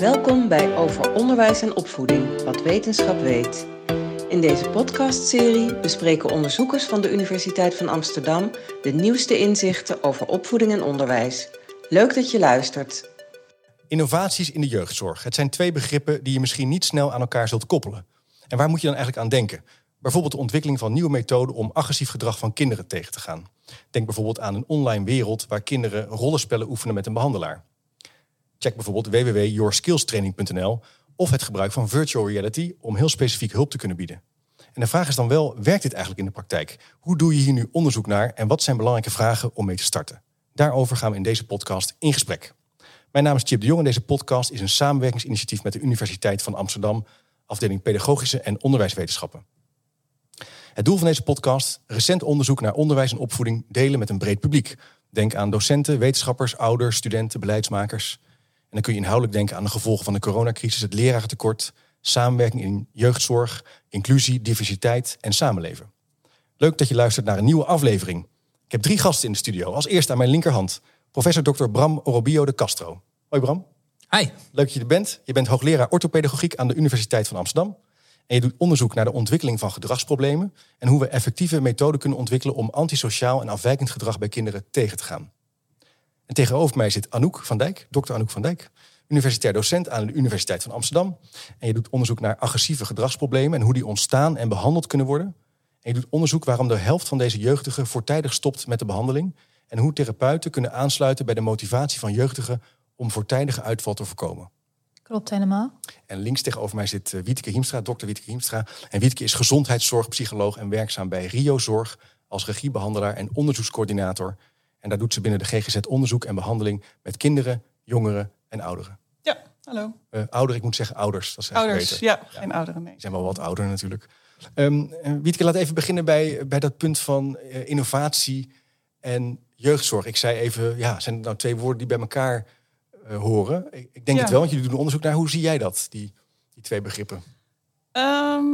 Welkom bij Over Onderwijs en Opvoeding, wat wetenschap weet. In deze podcastserie bespreken onderzoekers van de Universiteit van Amsterdam de nieuwste inzichten over opvoeding en onderwijs. Leuk dat je luistert. Innovaties in de jeugdzorg. Het zijn twee begrippen die je misschien niet snel aan elkaar zult koppelen. En waar moet je dan eigenlijk aan denken? Bijvoorbeeld de ontwikkeling van nieuwe methoden om agressief gedrag van kinderen tegen te gaan. Denk bijvoorbeeld aan een online wereld waar kinderen rollenspellen oefenen met een behandelaar. Check bijvoorbeeld www.yourskillstraining.nl of het gebruik van virtual reality om heel specifiek hulp te kunnen bieden. En de vraag is dan wel, werkt dit eigenlijk in de praktijk? Hoe doe je hier nu onderzoek naar en wat zijn belangrijke vragen om mee te starten? Daarover gaan we in deze podcast in gesprek. Mijn naam is Chip de Jong en deze podcast is een samenwerkingsinitiatief met de Universiteit van Amsterdam, afdeling Pedagogische en Onderwijswetenschappen. Het doel van deze podcast: recent onderzoek naar onderwijs en opvoeding delen met een breed publiek. Denk aan docenten, wetenschappers, ouders, studenten, beleidsmakers. En dan kun je inhoudelijk denken aan de gevolgen van de coronacrisis, het lerarentekort, samenwerking in jeugdzorg, inclusie, diversiteit en samenleven. Leuk dat je luistert naar een nieuwe aflevering. Ik heb drie gasten in de studio. Als eerste aan mijn linkerhand professor Dr. Bram Orobio de Castro. Hoi Bram. Hi. Leuk dat je er bent. Je bent hoogleraar orthopedagogiek aan de Universiteit van Amsterdam. En je doet onderzoek naar de ontwikkeling van gedragsproblemen en hoe we effectieve methoden kunnen ontwikkelen om antisociaal en afwijkend gedrag bij kinderen tegen te gaan. En tegenover mij zit Anouk van Dijk, dokter Anouk van Dijk, universitair docent aan de Universiteit van Amsterdam. En je doet onderzoek naar agressieve gedragsproblemen en hoe die ontstaan en behandeld kunnen worden. En je doet onderzoek waarom de helft van deze jeugdigen voortijdig stopt met de behandeling en hoe therapeuten kunnen aansluiten bij de motivatie van jeugdigen om voortijdige uitval te voorkomen. Klopt helemaal. En links tegenover mij zit uh, Wietke Hiemstra, dokter Wietke Hiemstra. En Wietke is gezondheidszorgpsycholoog en werkzaam bij Rio Zorg als regiebehandelaar en onderzoekscoördinator. En daar doet ze binnen de GGZ onderzoek en behandeling met kinderen, jongeren en ouderen. Ja, hallo. Uh, ouderen, ik moet zeggen ouders. Dat is ouders, ja, ja, geen ouderen, nee. Die zijn wel wat ouder natuurlijk. Um, Wietke, laat even beginnen bij, bij dat punt van uh, innovatie en jeugdzorg. Ik zei even, ja, zijn er nou twee woorden die bij elkaar uh, horen? Ik, ik denk Ja. het wel, want jullie doen onderzoek naar. Hoe zie jij dat, die, die twee begrippen? Ehm,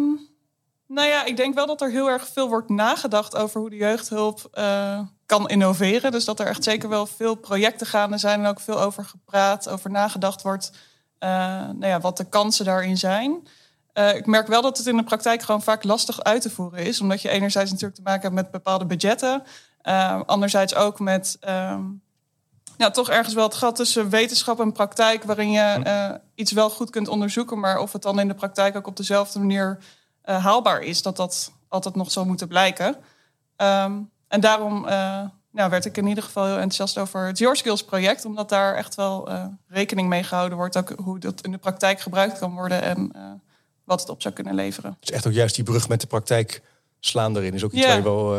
nou ja, ik denk wel dat er heel erg veel wordt nagedacht over hoe de jeugdhulp eh, kan innoveren. Dus dat er echt zeker wel veel projecten gaande zijn en ook veel over gepraat, over nagedacht wordt. eh, nou ja, wat de kansen daarin zijn. Eh, ik merk wel dat het in de praktijk gewoon vaak lastig uit te voeren is. Omdat je enerzijds natuurlijk te maken hebt met bepaalde budgetten. eh, anderzijds ook met ehm, ja, toch ergens wel het gat tussen wetenschap en praktijk, waarin je iets wel goed kunt onderzoeken, maar of het dan in de praktijk ook op dezelfde manier haalbaar is, dat dat altijd nog zou moeten blijken. Ehm, en daarom eh, nou, werd ik in ieder geval heel enthousiast over het Your Skills project, omdat daar echt wel eh, rekening mee gehouden wordt, ook hoe dat in de praktijk gebruikt kan worden en eh, wat het op zou kunnen leveren. Dus echt ook juist die brug met de praktijk slaan erin is ook iets waar je wel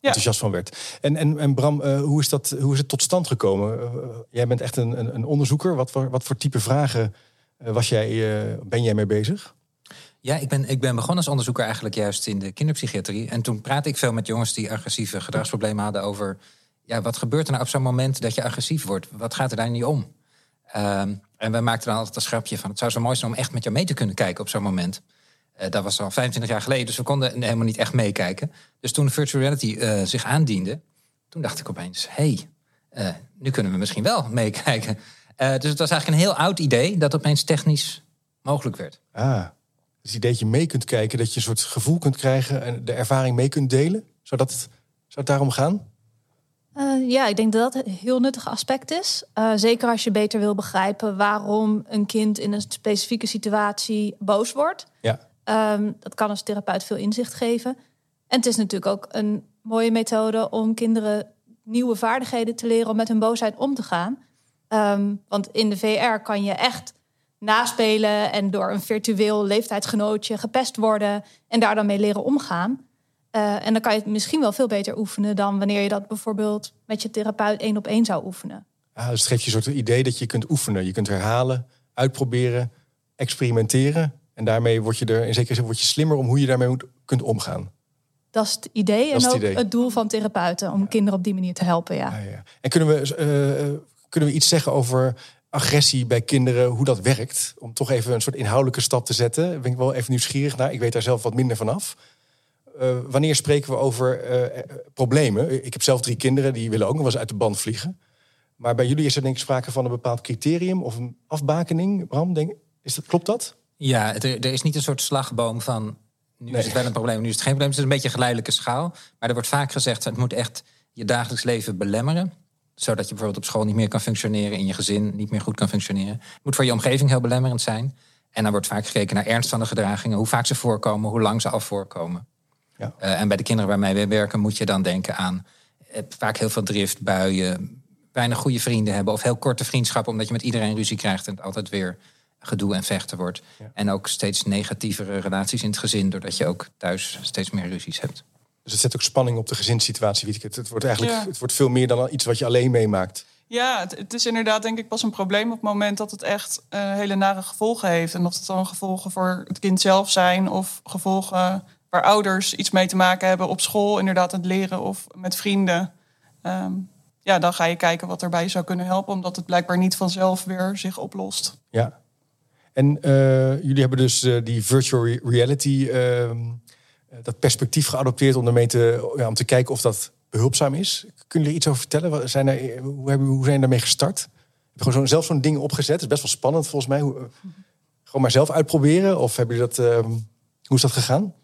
enthousiast van werd. En, en, en Bram, hoe, is dat, hoe is het tot stand gekomen? Jij bent echt een, een, een onderzoeker. Wat voor, wat voor type vragen was jij, ben jij mee bezig? Ja, ik ben, ik ben begonnen als onderzoeker eigenlijk juist in de kinderpsychiatrie. En toen praatte ik veel met jongens die agressieve gedragsproblemen hadden over... Ja, wat gebeurt er nou op zo'n moment dat je agressief wordt? Wat gaat er daar niet om? Ehm, en wij maakten dan altijd een schrapje van... het zou zo mooi zijn om echt met jou mee te kunnen kijken op zo'n moment. Eh, dat was al 25 jaar geleden, dus we konden helemaal niet echt meekijken. Dus toen virtual reality eh, zich aandiende... toen dacht ik opeens, hé, hey, eh, nu kunnen we misschien wel meekijken. Dus het was eigenlijk een heel oud idee... dat opeens technisch mogelijk werd. Ah, het idee dat je mee kunt kijken, dat je een soort gevoel kunt krijgen en de ervaring mee kunt delen. Zou, dat, zou het daarom gaan? Eh, ja, ik denk dat dat een heel nuttig aspect is. Eh, zeker als je beter wil begrijpen waarom een kind in een specifieke situatie boos wordt. Ja. Ehm, dat kan als therapeut veel inzicht geven. En het is natuurlijk ook een mooie methode om kinderen nieuwe vaardigheden te leren om met hun boosheid om te gaan. Ehm, want in de VR kan je echt naspelen en door een virtueel leeftijdsgenootje gepest worden en daar dan mee leren omgaan. Eh, en dan kan je het misschien wel veel beter oefenen dan wanneer je dat bijvoorbeeld met je therapeut één op één zou oefenen. Ah, dus het geeft je een soort idee dat je kunt oefenen. Je kunt herhalen, uitproberen, experimenteren. En daarmee word je er in zekere zin word je slimmer om hoe je daarmee moet, kunt omgaan. Dat is het idee Dat en het ook idee. het doel van therapeuten om kinderen op die manier te helpen. Ja. Ah, ja. En kunnen we, eh, kunnen we iets zeggen over agressie bij kinderen, hoe dat werkt? Om toch even een soort inhoudelijke stap te zetten. Daar ben ik wel even nieuwsgierig naar. Ik weet daar zelf wat minder van af. Eh, wanneer spreken we over eh, eh, problemen? Ik heb zelf drie kinderen, die willen ook nog wel eens uit de band vliegen. Maar bij jullie is er denk ik sprake van een bepaald criterium of een afbakening. Bram, denk, is dat, klopt dat? Ja, er is niet een soort slagboom van nu Nee. is het wel een probleem, nu is het geen probleem. Het is een beetje een geleidelijke schaal. Maar er wordt vaak gezegd, het moet echt je dagelijks leven belemmeren. Zodat je bijvoorbeeld op school niet meer kan functioneren, in je gezin niet meer goed kan functioneren. Het moet voor je omgeving heel belemmerend zijn. En dan wordt vaak gekeken naar ernst van de gedragingen, hoe vaak ze voorkomen, hoe lang ze al voorkomen. Ja. Eh, en bij de kinderen waarmee we werken moet je dan denken aan eh, vaak heel veel drift, buien, weinig goede vrienden hebben of heel korte vriendschappen omdat je met iedereen ruzie krijgt en het altijd weer gedoe en vechten wordt. Ja. En ook steeds negatievere relaties in het gezin, doordat je ook thuis steeds meer ruzies hebt. Dus het zet ook spanning op de gezinssituatie. Weet ik het. het wordt eigenlijk Ja. het wordt veel meer dan iets wat je alleen meemaakt. Ja, het, het is inderdaad denk ik pas een probleem op het moment dat het echt eh, hele nare gevolgen heeft. En of het dan gevolgen voor het kind zelf zijn of gevolgen waar ouders iets mee te maken hebben op school, inderdaad het leren of met vrienden. Ehm, ja, dan ga je kijken wat erbij zou kunnen helpen, omdat het blijkbaar niet vanzelf weer zich oplost. Ja. En eh, jullie hebben dus eh, die virtual re- reality, ehm, eh, dat perspectief geadopteerd om, ermee te, ja, om te kijken of dat behulpzaam is. Kunnen jullie iets over vertellen? Zijn er, hoe, hebben, hoe zijn daarmee gestart? Heb gewoon zelf zo'n ding opgezet? Is best wel spannend volgens mij. Hoe, eh, gewoon maar zelf uitproberen? Of hebben jullie dat, ehm, hoe is dat gegaan?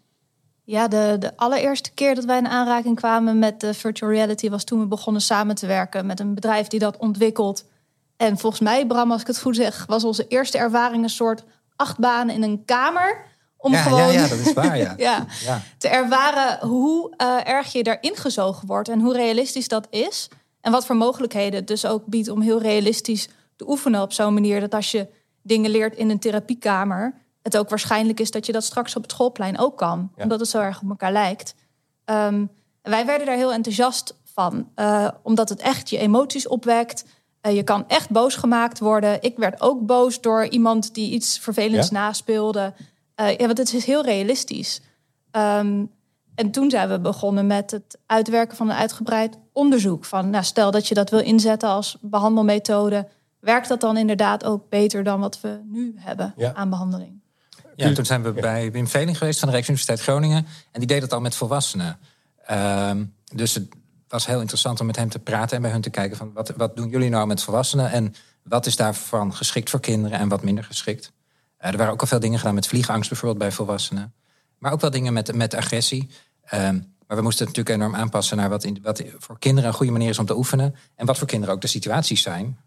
Ja, de, de allereerste keer dat wij in aanraking kwamen met de virtual reality was toen we begonnen samen te werken met een bedrijf die dat ontwikkelt. En volgens mij, Bram, als ik het goed zeg, was onze eerste ervaring een soort achtbaan in een kamer. Om ja, gewoon ja, ja, dat is waar, ja. ja, ja. te ervaren hoe eh, erg je daarin gezogen wordt en hoe realistisch dat is. En wat voor mogelijkheden het dus ook biedt om heel realistisch te oefenen op zo'n manier dat als je dingen leert in een therapiekamer, het ook waarschijnlijk is dat je dat straks op het schoolplein ook kan, omdat het zo erg op elkaar lijkt. Ehm, wij werden daar heel enthousiast van, eh, omdat het echt je emoties opwekt. Eh, je kan echt boos gemaakt worden. Ik werd ook boos door iemand die iets vervelends Ja? naspeelde. Eh, ja, want het is heel realistisch. Ehm, en toen zijn we begonnen met het uitwerken van een uitgebreid onderzoek. Van, nou, stel dat je dat wil inzetten als behandelmethode. Werkt dat dan inderdaad ook beter dan wat we nu hebben Ja. aan behandeling? Ja, toen zijn we bij Wim Veling geweest van de Rijksuniversiteit Groningen. En die deed het al met volwassenen. Ehm, dus het was heel interessant om met hem te praten en bij hun te kijken van wat, wat doen jullie nou met volwassenen en wat is daarvan geschikt voor kinderen en wat minder geschikt. Eh, er waren ook al veel dingen gedaan met vliegangst bijvoorbeeld bij volwassenen. Maar ook wel dingen met, met agressie. Ehm, maar we moesten het natuurlijk enorm aanpassen naar wat, in, wat voor kinderen een goede manier is om te oefenen. En wat voor kinderen ook de situaties zijn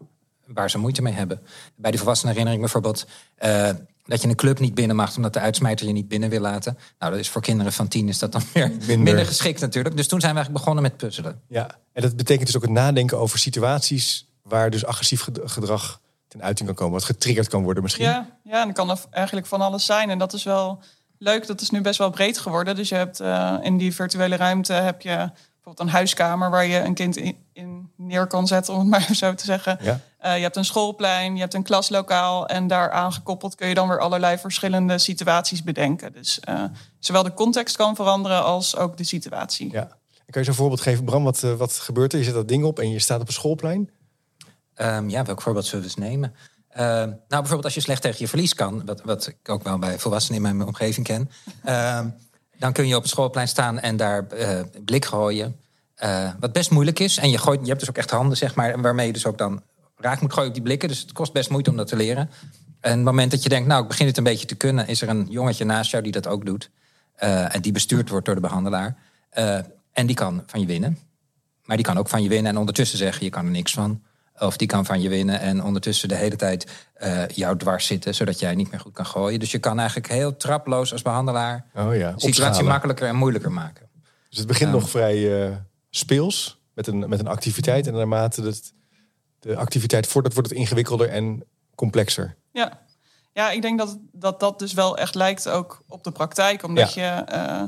waar ze moeite mee hebben. Bij die volwassenen herinner ik me bijvoorbeeld eh, dat je een club niet binnen mag omdat de uitsmijter je niet binnen wil laten. Nou, dat is voor kinderen van tien is dat dan weer minder, geschikt natuurlijk. Dus toen zijn we eigenlijk begonnen met puzzelen. Ja, en dat betekent dus ook het nadenken over situaties waar dus agressief ged- gedrag ten uiting kan komen, wat getriggerd kan worden misschien. Ja, ja, en dan kan er eigenlijk van alles zijn. En dat is wel leuk. Dat is nu best wel breed geworden. Dus je hebt eh, in die virtuele ruimte heb je bijvoorbeeld een huiskamer waar je een kind in, in neer kan zetten, om het maar zo te zeggen. Ja. Eh, je hebt een schoolplein, je hebt een klaslokaal. En daar aangekoppeld kun je dan weer allerlei verschillende situaties bedenken. Dus eh, zowel de context kan veranderen als ook de situatie. Ja. En kan je zo'n voorbeeld geven, Bram? Wat, wat gebeurt er? Je zet dat ding op en je staat op een schoolplein. Ehm, ja, welk voorbeeld zullen we eens nemen? Ehm, nou, bijvoorbeeld als je slecht tegen je verlies kan, wat, wat ik ook wel bij volwassenen in mijn omgeving ken, ehm, dan kun je op het schoolplein staan en daar eh, blik gooien. Eh, wat best moeilijk is. En je, gooit, je hebt dus ook echt handen, zeg maar, waarmee je dus ook dan raak moet gooien op die blikken. Dus het kost best moeite om dat te leren. En het moment dat je denkt, nou, ik begin het een beetje te kunnen, is er een jongetje naast jou die dat ook doet. Eh, en die bestuurd wordt door de behandelaar. Eh, en die kan van je winnen. Maar die kan ook van je winnen en ondertussen zeggen, je kan er niks van. Of die kan van je winnen en ondertussen de hele tijd eh, jou dwars zitten, zodat jij niet meer goed kan gooien. Dus je kan eigenlijk heel traploos als behandelaar Oh ja, de situatie opschalen. makkelijker en moeilijker maken. Dus het begint nog vrij eh, speels met een, met een activiteit. En naarmate het, de activiteit voordat wordt het ingewikkelder en complexer. Ja, ja ik denk dat, dat dat dus wel echt lijkt ook op de praktijk. Omdat je eh,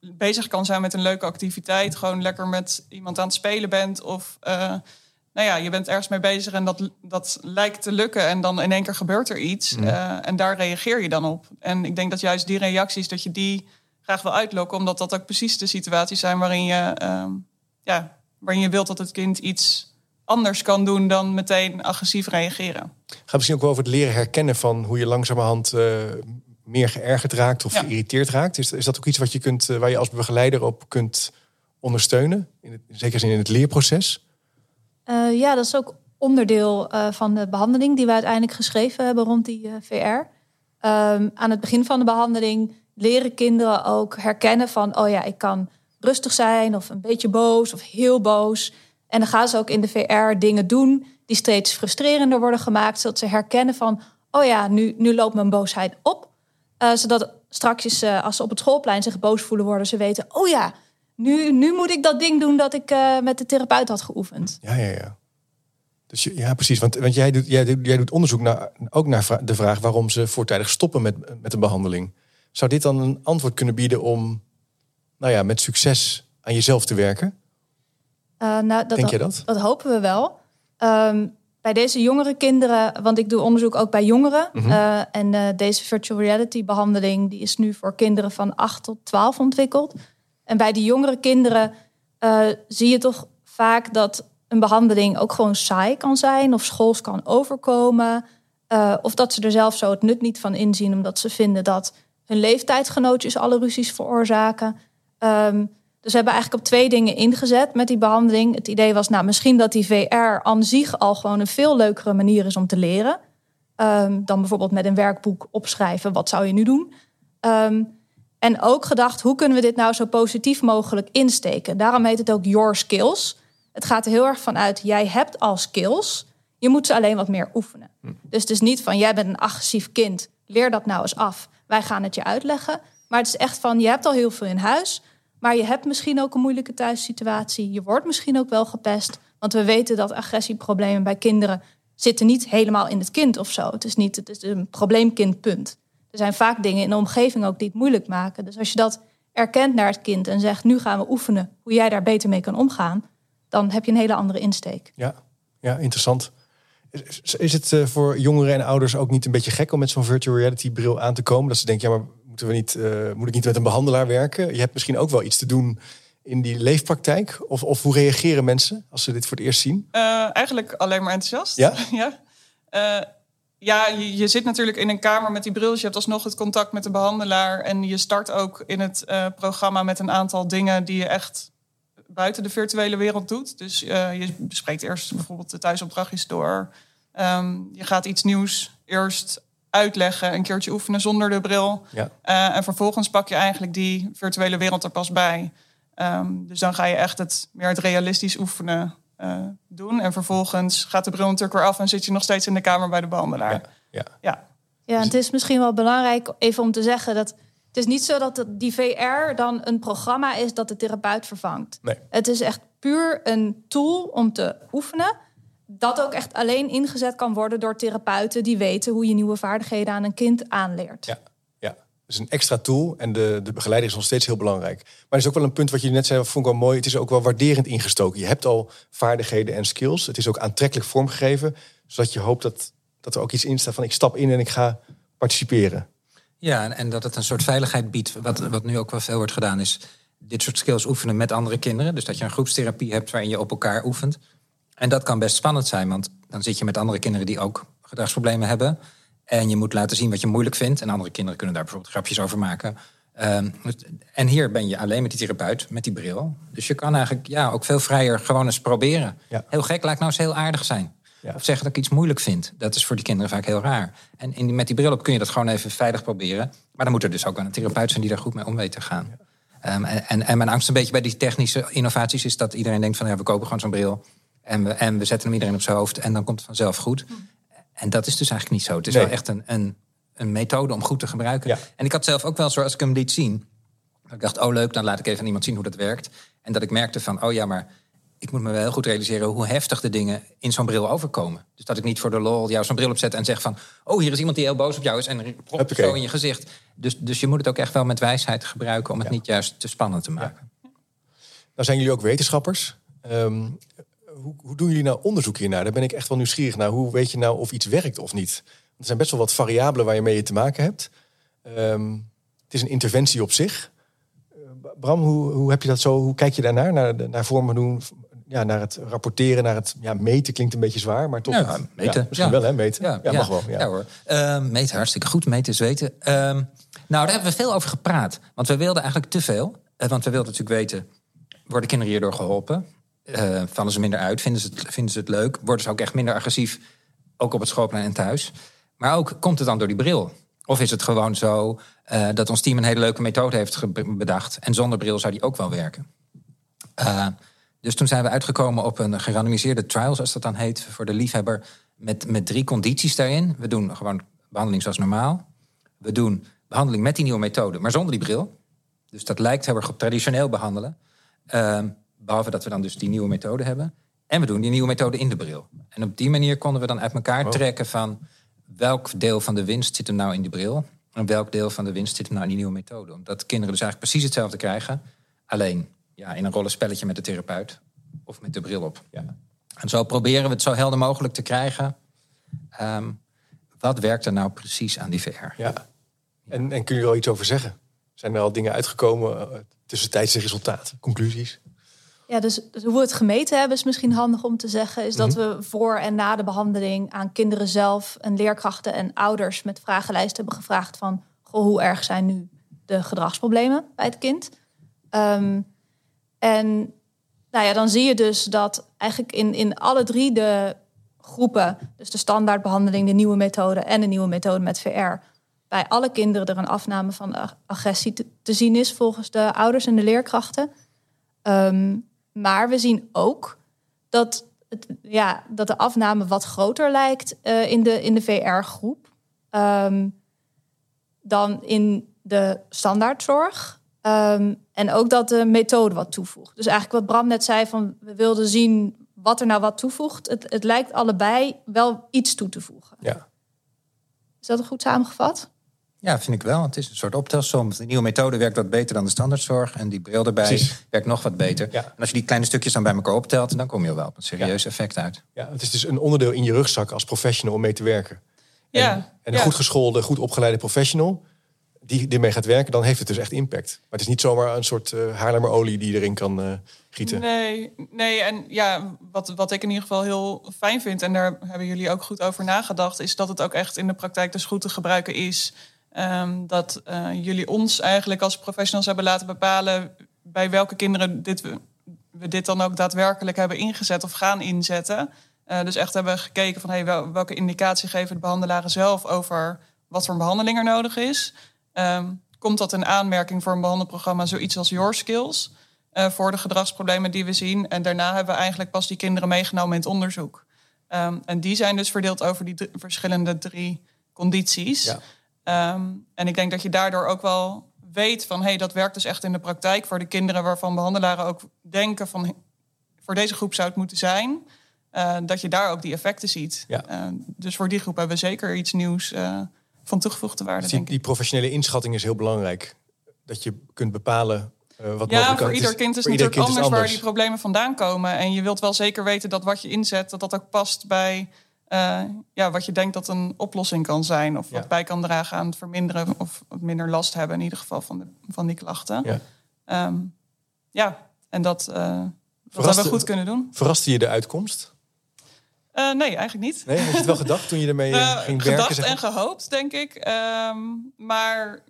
bezig kan zijn met een leuke activiteit. Gewoon lekker met iemand aan het spelen bent. Of eh, nou ja, je bent ergens mee bezig en dat, dat lijkt te lukken. En dan in één keer gebeurt er iets. Mhm. eh, en daar reageer je dan op. En ik denk dat juist die reacties, dat je die graag wil uitlokken. Omdat dat ook precies de situaties zijn waarin je, ehm, ja, waarin je wilt dat het kind iets anders kan doen dan meteen agressief reageren. Gaat misschien ook wel over het leren herkennen van hoe je langzamerhand eh, meer geërgerd raakt of Ja. geïrriteerd raakt. Is, is dat ook iets wat je kunt, eh, waar je als begeleider op kunt ondersteunen? In het, zeker in het leerproces? Eh, ja, dat is ook onderdeel uh, van de behandeling die we uiteindelijk geschreven hebben rond die uh, VR. Um, aan het begin van de behandeling leren kinderen ook herkennen van, oh ja, ik kan rustig zijn of een beetje boos of heel boos. En dan gaan ze ook in de VR dingen doen die steeds frustrerender worden gemaakt, zodat ze herkennen van, oh ja, nu, nu loopt mijn boosheid op. Zodat straks, als ze op het schoolplein zich boos voelen worden, ze weten, oh ja, nu, nu moet ik dat ding doen dat ik uh, met de therapeut had geoefend. Ja, ja, ja. Dus ja, precies. Want, want jij, doet, jij, jij doet onderzoek naar, ook naar de vraag waarom ze voortijdig stoppen met, met een behandeling. Zou dit dan een antwoord kunnen bieden om nou ja, met succes aan jezelf te werken? Uh, nou, dat, Denk je dat? Dat hopen we wel. Um, bij deze jongere kinderen, want ik doe onderzoek ook bij jongeren. Mm -hmm. uh, en uh, deze virtual reality behandeling die is nu voor kinderen van 8 tot 12 ontwikkeld. En bij die jongere kinderen zie je toch vaak dat een behandeling ook gewoon saai kan zijn of schools kan overkomen. Uh, of dat ze er zelf zo het nut niet van inzien, omdat ze vinden dat hun leeftijdsgenootjes alle ruzies veroorzaken. Um, dus we hebben eigenlijk op twee dingen ingezet met die behandeling. Het idee was, nou, misschien dat die VR aan zich al gewoon een veel leukere manier is om te leren. Um, dan bijvoorbeeld met een werkboek opschrijven, wat zou je nu doen? Um, en ook gedacht, hoe kunnen we dit nou zo positief mogelijk insteken? Daarom heet het ook Your Skills. Het gaat er heel erg vanuit, jij hebt al skills, je moet ze alleen wat meer oefenen. Hm. Dus het is niet van, jij bent een agressief kind, leer dat nou eens af. Wij gaan het je uitleggen. Maar het is echt van, je hebt al heel veel in huis, maar je hebt misschien ook een moeilijke thuissituatie. Je wordt misschien ook wel gepest. Want we weten dat agressieproblemen bij kinderen zitten niet helemaal in het kind of zo. Het is niet het is een probleemkind, punt. Er zijn vaak dingen in de omgeving ook die het moeilijk maken. Dus als je dat erkent naar het kind en zegt, nu gaan we oefenen hoe jij daar beter mee kan omgaan, dan heb je een hele andere insteek. Ja, ja interessant. Is het eh, voor jongeren en ouders ook niet een beetje gek om met zo'n virtual reality bril aan te komen? Dat ze denken, ja, maar moeten we niet, uh, moet ik niet met een behandelaar werken? Je hebt misschien ook wel iets te doen in die leefpraktijk. Of, of hoe reageren mensen als ze dit voor het eerst zien? Uh, eigenlijk alleen maar enthousiast. Ja? ja. Ja, je, je, zit natuurlijk in een kamer met die bril. Je hebt alsnog het contact met de behandelaar. En je start ook in het programma met een aantal dingen die je echt buiten de virtuele wereld doet. Dus uh, je bespreekt eerst bijvoorbeeld de thuisopdrachtjes door. Um, je gaat iets nieuws eerst uitleggen, een keertje oefenen zonder de bril. Ja. Uh, en vervolgens pak je eigenlijk die virtuele wereld er pas bij. Um, dus dan ga je echt het meer het realistisch oefenen uh, doen. En vervolgens gaat de bril natuurlijk weer af en zit je nog steeds in de kamer bij de behandelaar. Ja, ja. ja. ja en het is misschien wel belangrijk even om te zeggen dat het is niet zo dat die VR dan een programma is dat de therapeut vervangt. Nee. Het is echt puur een tool om te oefenen. Dat ook echt alleen ingezet kan worden door therapeuten die weten hoe je nieuwe vaardigheden aan een kind aanleert. Ja, Dus een extra tool en de, de begeleiding is nog steeds heel belangrijk. Maar er is ook wel een punt wat je net zei, vond ik wel mooi. Het is ook wel waarderend ingestoken. Je hebt al vaardigheden en skills. Het is ook aantrekkelijk vormgegeven, zodat je hoopt dat, dat er ook iets in staat van ik stap in en ik ga participeren. Ja, en dat het een soort veiligheid biedt. Wat, wat nu ook wel veel wordt gedaan, is dit soort skills oefenen met andere kinderen. Dus dat je een groepstherapie hebt waarin je op elkaar oefent. En dat kan best spannend zijn, want dan zit je met andere kinderen die ook gedragsproblemen hebben. En je moet laten zien wat je moeilijk vindt. En andere kinderen kunnen daar bijvoorbeeld grapjes over maken. Um, en hier ben je alleen met die therapeut, met die bril. Dus je kan eigenlijk ja, ook veel vrijer gewoon eens proberen. Ja. Heel gek, laat ik nou eens heel aardig zijn. Ja. Of zeggen dat ik iets moeilijk vind. Dat is voor die kinderen vaak heel raar. En in die, met die bril op kun je dat gewoon even veilig proberen. Maar dan moet er dus ook een therapeut zijn die daar goed mee om weet te gaan. Ja. Um, en, en mijn angst een beetje bij die technische innovaties is dat iedereen denkt van ja, we kopen gewoon zo'n bril. En we, en we zetten hem iedereen op zijn hoofd en dan komt het vanzelf goed. En dat is dus eigenlijk niet zo. Het is nee. wel echt een, een, een methode om goed te gebruiken. Ja. En ik had zelf ook wel zo, als ik hem liet zien. Ik dacht, oh leuk, dan laat ik even aan iemand zien hoe dat werkt. En dat ik merkte van, oh ja, maar ik moet me wel heel goed realiseren hoe heftig de dingen in zo'n bril overkomen. Dus dat ik niet voor de lol jou zo'n bril opzet en zeg van... oh, hier is iemand die heel boos op jou is en prop zo in je gezicht. Dus, dus je moet het ook echt wel met wijsheid gebruiken... om het Ja. niet juist te spannend te maken. Nou zijn jullie ook wetenschappers. Um, hoe, hoe, doen jullie nou onderzoek hiernaar? Daar ben ik echt wel nieuwsgierig naar. Hoe weet je nou of iets werkt of niet? Er zijn best wel wat variabelen waar je mee te maken hebt. Um, het is een interventie op zich. Uh, Bram, hoe, hoe, heb je dat zo? Hoe kijk je daarnaar? Naar, naar vormen doen, ja, naar het rapporteren, naar het ja, meten klinkt een beetje zwaar, maar toch. Ja, meten. Ja, misschien wel, hè? Meten. Ja, ja mag wel. Ja, hoor. Uh, meten, hartstikke goed. Meten is weten. Uh, nou, daar hebben we veel over gepraat. Want we wilden eigenlijk te veel. Uh, want we wilden natuurlijk weten, worden kinderen hierdoor geholpen? Eh, vallen ze minder uit, vinden ze, het, ze het leuk, worden ze ook echt minder agressief, ook op het schoolplein en thuis. Maar ook komt het dan door die bril? Of is het gewoon zo uh, dat ons team een hele leuke methode heeft bedacht en zonder bril zou die ook wel werken? Uh, dus toen zijn we uitgekomen op een gerandomiseerde trial, zoals dat dan heet, voor de liefhebber, met, met drie condities daarin. We doen gewoon behandeling zoals normaal. We doen behandeling met die nieuwe methode, maar zonder die bril. Dus dat lijkt heel erg op traditioneel behandelen. Uh, behalve dat we dan dus die nieuwe methode hebben. En we doen die nieuwe methode in de bril. En op die manier konden we dan uit elkaar oh. trekken van welk deel van de winst zit hem nou in die bril. En welk deel van de winst zit hem nou in die nieuwe methode. Omdat kinderen dus eigenlijk precies hetzelfde krijgen. Alleen ja, in een rollenspelletje met de therapeut of met de bril op. Ja. En zo proberen we het zo helder mogelijk te krijgen. Um, wat werkt er nou precies aan die VR? Ja. En, en kun je er al iets over zeggen? Zijn er al dingen uitgekomen, uh, tussentijdse resultaten, conclusies? Ja, dus, dus, hoe we het gemeten hebben is misschien handig om te zeggen. Is dat mhm. we voor en na de behandeling aan kinderen zelf en leerkrachten en ouders met vragenlijsten hebben gevraagd van goh, hoe erg zijn nu de gedragsproblemen bij het kind? Um, en nou ja, dan zie je dus dat eigenlijk in, in alle drie de groepen, dus de standaardbehandeling, de nieuwe methode en de nieuwe methode met VR, bij alle kinderen er een afname van agressie te, te zien is volgens de ouders en de leerkrachten. Ehm, maar we zien ook dat, het, ja, dat de afname wat groter lijkt uh, in de, in de VR-groep um, dan in de standaardzorg. Um, en ook dat de methode wat toevoegt. Dus eigenlijk wat Bram net zei, van we wilden zien wat er nou wat toevoegt. Het, het lijkt allebei wel iets toe te voegen. Ja. Is dat goed samengevat? Ja, vind ik wel. Het is een soort optelsom. De nieuwe methode werkt wat beter dan de standaardzorg. En die bril erbij werkt nog wat beter. Ja. En als je die kleine stukjes dan bij elkaar optelt... dan kom je wel op een serieus effect uit. Ja, het is dus een onderdeel in je rugzak als professional om mee te werken. Ja. En, en een goed geschoolde, goed opgeleide professional die ermee gaat werken, dan heeft het dus echt impact. Maar het is niet zomaar een soort uh, Haarlemmerolie die erin kan uh, gieten. Nee, nee, en ja, wat, wat ik in ieder geval heel fijn vind, en daar hebben jullie ook goed over nagedacht, is dat het ook echt in de praktijk dus goed te gebruiken is. Um, dat uh, jullie ons eigenlijk als professionals hebben laten bepalen bij welke kinderen dit, we, we dit dan ook daadwerkelijk hebben ingezet of gaan inzetten. dus echt hebben gekeken van hey, welke indicatie geven de behandelaren zelf over wat voor behandeling er nodig is. Um, komt dat in aanmerking voor een behandelprogramma zoiets als Your Skills uh, voor de gedragsproblemen die we zien. En daarna hebben we eigenlijk pas die kinderen meegenomen in het onderzoek. Um, en die zijn dus verdeeld over die verschillende drie condities. Ja. Um, en ik denk dat je daardoor ook wel weet van hé, hey, dat werkt dus echt in de praktijk voor de kinderen waarvan behandelaren ook denken van voor deze groep zou het moeten zijn. Uh, dat je daar ook die effecten ziet. Ja. Uh, dus voor die groep hebben we zeker iets nieuws van toegevoegde waarde. Dus die, die, professionele inschatting is heel belangrijk. Dat je kunt bepalen wat ja, voor ieder kind is natuurlijk anders, waar die problemen vandaan komen. En je wilt wel zeker weten dat wat je inzet, dat dat ook past bij uh, ja, wat je denkt dat een oplossing kan zijn. Of wat bij kan dragen aan het verminderen of minder last hebben in ieder geval van, de, van die klachten. Ja, um, ja en dat, uh, dat hebben we goed kunnen doen. Verraste je de uitkomst? Uh, nee, eigenlijk niet. Nee, had je het wel gedacht toen je ermee ging werken? Gedacht en gehoopt, denk ik. Um, maar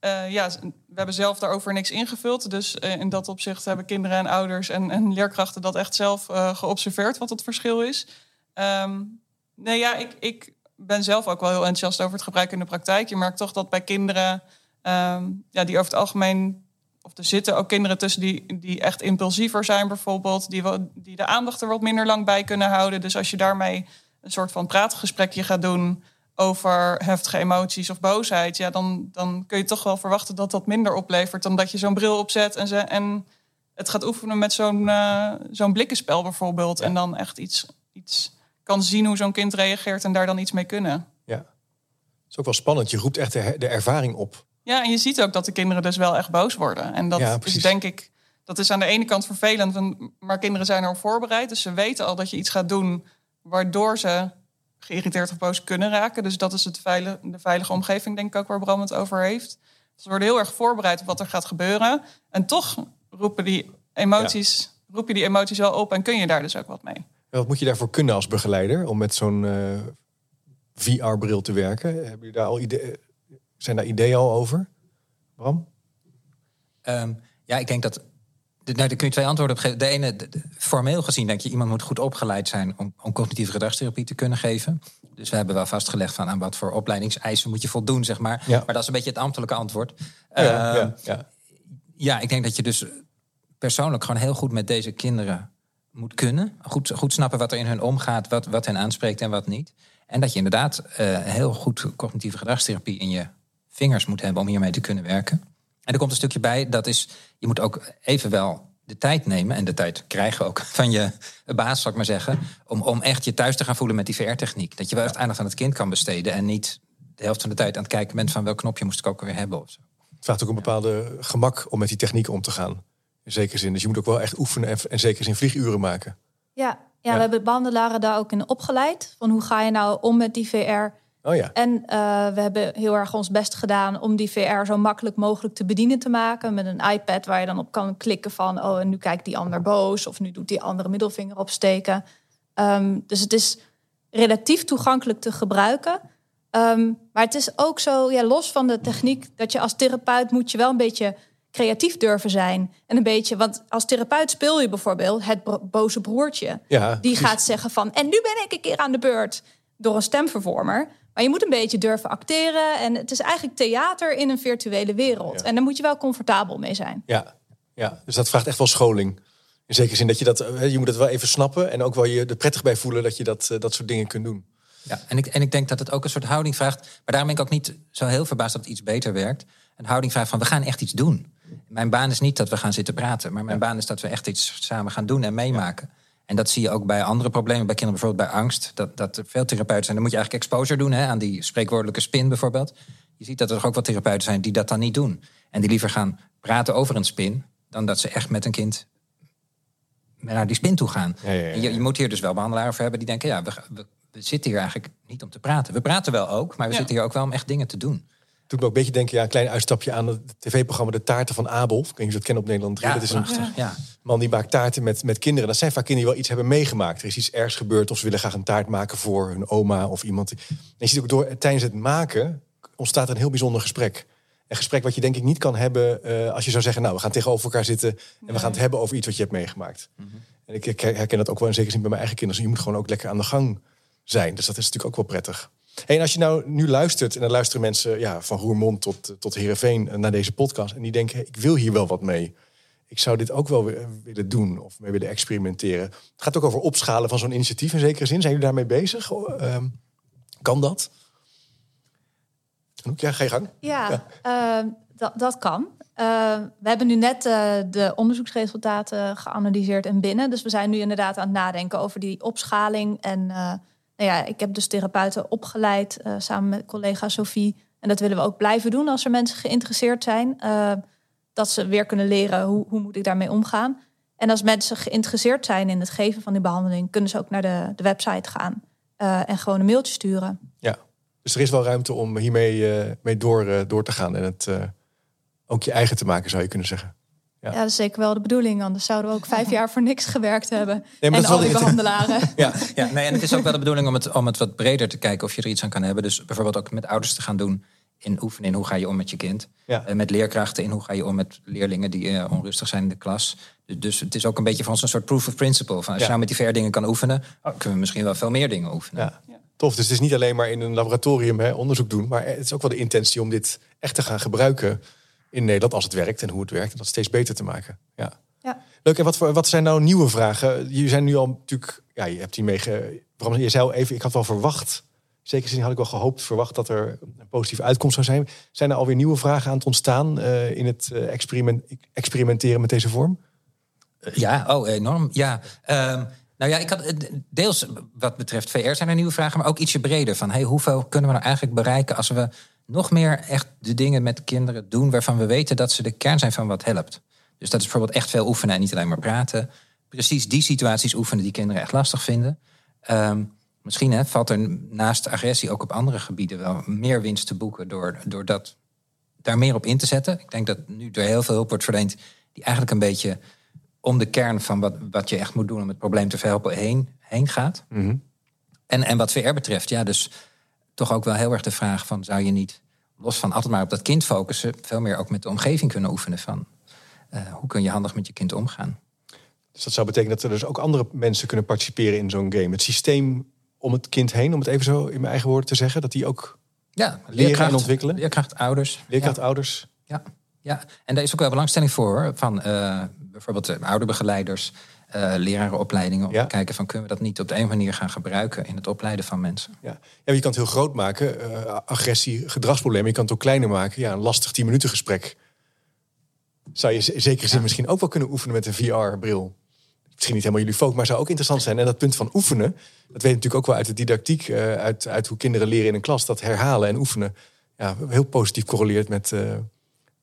uh, ja, we hebben zelf daarover niks ingevuld. Dus in dat opzicht hebben kinderen en ouders en, en leerkrachten dat echt zelf geobserveerd, wat het verschil is. Um, nee, ja, ik, ik ben zelf ook wel heel enthousiast over het gebruik in de praktijk. Je merkt toch dat bij kinderen um, ja, die over het algemeen of er zitten ook kinderen tussen die, die echt impulsiever zijn, bijvoorbeeld, die, die de aandacht er wat minder lang bij kunnen houden. Dus als je daarmee een soort van praatgesprekje gaat doen over heftige emoties of boosheid, ja, dan, dan kun je toch wel verwachten dat dat minder oplevert dan dat je zo'n bril opzet en, ze, en het gaat oefenen met zo'n uh, zo'n blikkenspel bijvoorbeeld. En dan echt iets, iets kan zien hoe zo'n kind reageert en daar dan iets mee kunnen. Ja, het is ook wel spannend. Je roept echt de ervaring op. Ja, en je ziet ook dat de kinderen dus wel echt boos worden. En dat is denk ik, dat is aan de ene kant vervelend, maar kinderen zijn erop voorbereid. Dus ze weten al dat je iets gaat doen waardoor ze geïrriteerd of boos kunnen raken. Dus dat is het veilige, de veilige omgeving, denk ik ook, waar Bram het over heeft. Ze worden heel erg voorbereid op wat er gaat gebeuren. En toch roepen die emoties, roep je die emoties wel op en kun je daar dus ook wat mee. Wat moet je daarvoor kunnen als begeleider om met zo'n uh, eh, VR-bril te werken? Hebben je daar al ideeën? Zijn daar ideeën al over, Bram? Um, ja, ik denk dat nou, daar kun je twee antwoorden op geven. De ene, de- de- formeel gezien denk je, iemand moet goed opgeleid zijn om, om cognitieve gedragstherapie te kunnen geven. Dus we hebben wel vastgelegd van aan wat voor opleidingseisen moet je voldoen, zeg maar. Ja. Maar dat is een beetje het ambtelijke antwoord. Ja, Ehm, ja, ja. ja, ik denk dat je dus persoonlijk gewoon heel goed met deze kinderen moet kunnen. Goed, goed snappen wat er in hun omgaat, wat, wat hen aanspreekt en wat niet. En dat je inderdaad eh, heel goed cognitieve gedragstherapie in je vingers moet hebben om hiermee te kunnen werken. En er komt een stukje bij, dat is, je moet ook even wel de tijd nemen, en de tijd krijgen ook van je baas, zal ik maar zeggen, om, om echt je thuis te gaan voelen met die VR-techniek. Dat je wel echt aandacht aan het kind kan besteden en niet de helft van de tijd aan het kijken bent van welk knopje moest ik ook weer hebben of zo. Het vraagt ook een bepaalde gemak om met die techniek om te gaan. In zekere zin. Dus je moet ook wel echt oefenen en, en zeker zin vlieguren maken. Ja, ja, we hebben behandelaren daar ook in opgeleid. Van hoe ga je nou om met die VR? Oh ja. En eh, we hebben heel erg ons best gedaan om die VR zo makkelijk mogelijk te bedienen te maken. Met een iPad waar je dan op kan klikken van... oh, en nu kijkt die ander boos of nu doet die andere middelvinger opsteken. Ehm, dus het is relatief toegankelijk te gebruiken. Ehm, maar het is ook zo, ja, los van de techniek... dat je als therapeut moet je wel een beetje creatief durven zijn. En een beetje, want als therapeut speel je bijvoorbeeld het boze broertje. Ja, Die precies. gaat zeggen van, en nu ben ik een keer aan de beurt door een stemvervormer. Maar je moet een beetje durven acteren. En het is eigenlijk theater in een virtuele wereld. Ja. En daar moet je wel comfortabel mee zijn. Ja, ja, dus dat vraagt echt wel scholing. In zekere zin dat je dat, eh, je moet het wel even snappen en ook wel je er prettig bij voelen dat je dat, eh, dat soort dingen kunt doen. Ja, en ik, en ik denk dat het ook een soort houding vraagt. Maar daarom ben ik ook niet zo heel verbaasd dat het iets beter werkt. Een houding vraagt van we gaan echt iets doen. Mijn baan is niet dat we gaan zitten praten, maar mijn baan is dat we echt iets samen gaan doen en meemaken. En dat zie je ook bij andere problemen, bij kinderen bijvoorbeeld bij angst. Dat, dat er veel therapeuten zijn. Dan moet je eigenlijk exposure doen hè, aan die spreekwoordelijke spin bijvoorbeeld. Je ziet dat er ook wel therapeuten zijn die dat dan niet doen. En die liever gaan praten over een spin, dan dat ze echt met een kind naar die spin toe gaan. Ja, En je, je moet hier dus wel behandelaren voor hebben die denken... ja, we, we, we zitten hier eigenlijk niet om te praten. We praten wel ook, maar we zitten hier ook wel om echt dingen te doen. Toen me ook een beetje denken, ja, een klein uitstapje aan het tv-programma De Taarten van Abel. Ik weet niet of je dat kent op Nederland 3. dat is een. Ja. man die maakt taarten met, met kinderen. Dat zijn vaak kinderen die wel iets hebben meegemaakt. Er is iets ergs gebeurd of ze willen graag een taart maken voor hun oma of iemand. En je ziet ook door, tijdens het maken ontstaat er een heel bijzonder gesprek. Een gesprek wat je denk ik niet kan hebben eh, als je zou zeggen... nou, we gaan tegenover elkaar zitten en we gaan het hebben over iets wat je hebt meegemaakt. En ik, herken dat ook wel in zekere zin bij mijn eigen kinderen. Je moet gewoon ook lekker aan de gang zijn. Dus dat is natuurlijk ook wel prettig. Hey, en als je nou nu luistert, en dan luisteren mensen ja, van Roermond tot, tot Heerenveen eh, naar deze podcast... en die denken, ik wil hier wel wat mee. Ik zou dit ook wel weer willen doen of mee willen experimenteren. Het gaat ook over opschalen van zo'n initiatief in zekere zin. Zijn jullie daarmee bezig? Ehm, kan dat? Ja, ga je gang. Ja, eh, dat, dat kan. Eh, we hebben nu net eh, de onderzoeksresultaten geanalyseerd en binnen. Dus we zijn nu inderdaad aan het nadenken over die opschaling. En eh, nou ja, ik heb dus therapeuten opgeleid eh, samen met collega Sophie. En dat willen we ook blijven doen als er mensen geïnteresseerd zijn. Eh, dat ze weer kunnen leren hoe, hoe moet ik daarmee omgaan. En als mensen geïnteresseerd zijn in het geven van die behandeling, kunnen ze ook naar de, de website gaan eh, en gewoon een mailtje sturen. Ja, dus er is wel ruimte om hiermee mee door, door te gaan... en het ook je eigen te maken, zou je kunnen zeggen. Ja. Ja. dat is zeker wel de bedoeling. Anders zouden we ook vijf jaar voor niks gewerkt hebben. Nee, maar en al die de- behandelaren. Ja, Ja, nee, en het is ook wel de bedoeling om het, om het wat breder te kijken of je er iets aan kan hebben. Dus bijvoorbeeld ook met ouders te gaan doen in oefenen in hoe ga je om met je kind. Ja. Eh, met leerkrachten in hoe ga je om met leerlingen die eh, onrustig zijn in de klas. Dus, dus het is ook een beetje voor ons een soort proof of principle. Van als Ja. je nou met die VR dingen kan oefenen, oh, kunnen we misschien wel veel meer dingen oefenen. Ja. Tof, dus het is niet alleen maar in een laboratorium hè, onderzoek doen... maar het is ook wel de intentie om dit echt te gaan gebruiken in Nederland... als het werkt en hoe het werkt en dat steeds beter te maken. Ja. Ja. Leuk, en wat, voor, wat zijn nou nieuwe vragen? Jullie zijn nu al natuurlijk... Ja, je hebt hiermee... Ge, waarom- je zei al even, ik had wel verwacht... In zekere zin had ik wel gehoopt, verwacht dat er een positieve uitkomst zou zijn. Zijn er alweer nieuwe vragen aan het ontstaan eh, in het eh, experiment, experimenteren met deze vorm? Ja, oh, enorm. Ja. Ehm, nou ja, ik had eh, deels wat betreft VR zijn er nieuwe vragen, maar ook ietsje breder. Van hey, hoeveel kunnen we nou eigenlijk bereiken als we nog meer echt de dingen met kinderen doen waarvan we weten dat ze de kern zijn van wat helpt. Dus dat is bijvoorbeeld echt veel oefenen en niet alleen maar praten. Precies die situaties oefenen die kinderen echt lastig vinden. Ehm, misschien hè, valt er naast agressie ook op andere gebieden wel meer winst te boeken door, door dat daar meer op in te zetten. Ik denk dat nu er heel veel hulp wordt verleend die eigenlijk een beetje om de kern van wat, wat je echt moet doen om het probleem te verhelpen heen, heen gaat. En, en wat VR betreft, ja, dus toch ook wel heel erg de vraag van zou je niet los van altijd maar op dat kind focussen, veel meer ook met de omgeving kunnen oefenen van hoe kun je handig met je kind omgaan? Dus dat zou betekenen dat er dus ook andere mensen kunnen participeren in zo'n game. Het systeem om het kind heen, om het even zo in mijn eigen woorden te zeggen, dat die ook ja, leren en ontwikkelen. Leerkracht, ouders. Leerkracht, ouders. Ja, ja, en daar is ook wel belangstelling voor van uh, bijvoorbeeld uh, ouderbegeleiders, uh, lerarenopleidingen. Om te kijken van kunnen we dat niet op de een manier gaan gebruiken in het opleiden van mensen. Ja, ja je kan het heel groot maken, agressie, gedragsproblemen. Je kan het ook kleiner maken. Ja, een lastig 10 minuten gesprek. Zou je in zekere zin misschien ook wel kunnen oefenen met een VR-bril misschien niet helemaal jullie focus, maar zou ook interessant zijn. En dat punt van oefenen, dat weet natuurlijk ook wel uit de didactiek, uh, uit, uit hoe kinderen leren in een klas, dat herhalen en oefenen ja, heel positief correleert met, uh,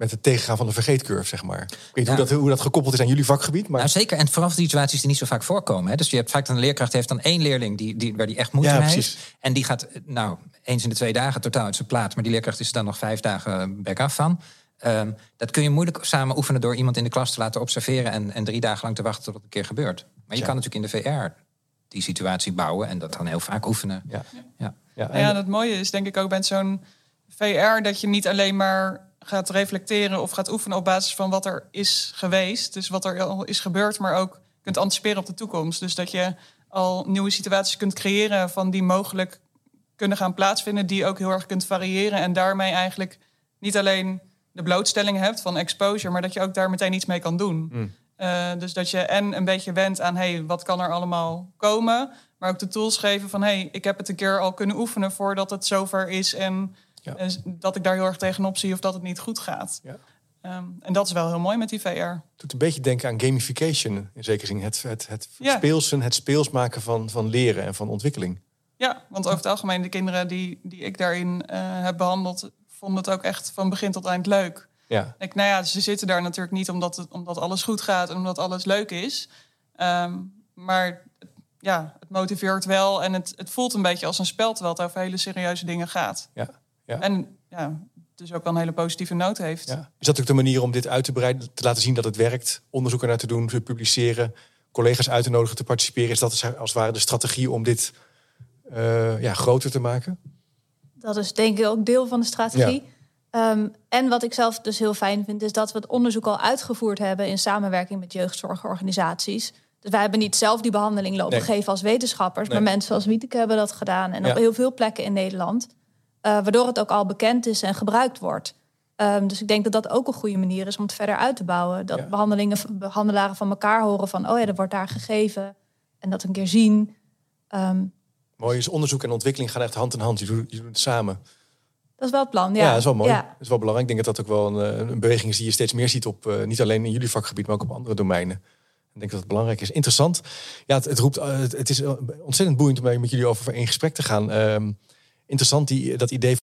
met het tegengaan van de vergeetcurve, zeg maar. Ik weet niet hoe, dat, hoe dat gekoppeld is aan jullie vakgebied. Maar... Nou, zeker, en vooral situaties die niet zo vaak voorkomen. Hè. Dus je hebt vaak een leerkracht heeft dan één leerling die, die, waar die echt moeite ja, mee heeft. En die gaat nou eens in de twee dagen totaal uit zijn plaat. Maar die leerkracht is er dan nog vijf dagen back af van. Um, dat kun je moeilijk samen oefenen door iemand in de klas te laten observeren en, en drie dagen lang te wachten tot het een keer gebeurt. Maar je kan natuurlijk in de VR die situatie bouwen en dat dan heel vaak oefenen. Ja, ja. ja. en... ja het mooie is denk ik ook met zo'n VR dat je niet alleen maar gaat reflecteren of gaat oefenen op basis van wat er is geweest, dus wat er al is gebeurd, maar ook kunt anticiperen op de toekomst. Dus dat je al nieuwe situaties kunt creëren van die mogelijk kunnen gaan plaatsvinden, die ook heel erg kunt variëren en daarmee eigenlijk niet alleen de blootstelling hebt van exposure, maar dat je ook daar meteen iets mee kan doen. Mm. Uh, dus dat je en een beetje wendt aan, hey, wat kan er allemaal komen? Maar ook de tools geven van, hey, ik heb het een keer al kunnen oefenen voordat het zover is en, en dat ik daar heel erg tegenop zie of dat het niet goed gaat. Ja. Um, en dat is wel heel mooi met die VR. Het doet een beetje denken aan gamification in zekere zin. Het, het, het ja. speelsen, het speels maken van, van leren en van ontwikkeling. Ja, want over het algemeen de kinderen die, die ik daarin uh, heb behandeld, vonden het ook echt van begin tot eind leuk. Ja. Ik, nou ja, ze zitten daar natuurlijk niet omdat, het, omdat alles goed gaat en omdat alles leuk is. Um, maar ja, het motiveert wel en het, het voelt een beetje als een spel terwijl het over hele serieuze dingen gaat. Ja. Ja. En ja, dus ook wel een hele positieve noot heeft. Ja. Is dat ook de manier om dit uit te breiden, te laten zien dat het werkt, onderzoeken naar te doen, te publiceren, collega's uit te nodigen te participeren? Is dat als het ware de strategie om dit uh, ja, groter te maken? Dat is denk ik ook deel van de strategie. Um, en wat ik zelf dus heel fijn vind, is dat we het onderzoek al uitgevoerd hebben in samenwerking met jeugdzorgorganisaties. Dus wij hebben niet zelf die behandeling lopen geven als wetenschappers, maar mensen zoals Wieteke hebben dat gedaan. En op heel veel plekken in Nederland. Uh, waardoor het ook al bekend is en gebruikt wordt. Um, dus ik denk dat dat ook een goede manier is om het verder uit te bouwen. Dat behandelingen, behandelaren van elkaar horen van, oh ja, dat wordt daar gegeven. En dat een keer zien. Um, Mooi is onderzoek en ontwikkeling gaan echt hand in hand. Je doet, je doet het samen. Dat is wel het plan, ja. Ja, dat is wel mooi. Dat is wel belangrijk. Ik denk dat dat ook wel een, eh, een beweging is die je steeds meer ziet op, uh, niet alleen in jullie vakgebied, maar ook op andere domeinen. Ik denk dat het belangrijk is. Interessant. Ja, het, het roept, uh, het, het, is ontzettend boeiend om met jullie over in gesprek te gaan. Um, interessant die, dat idee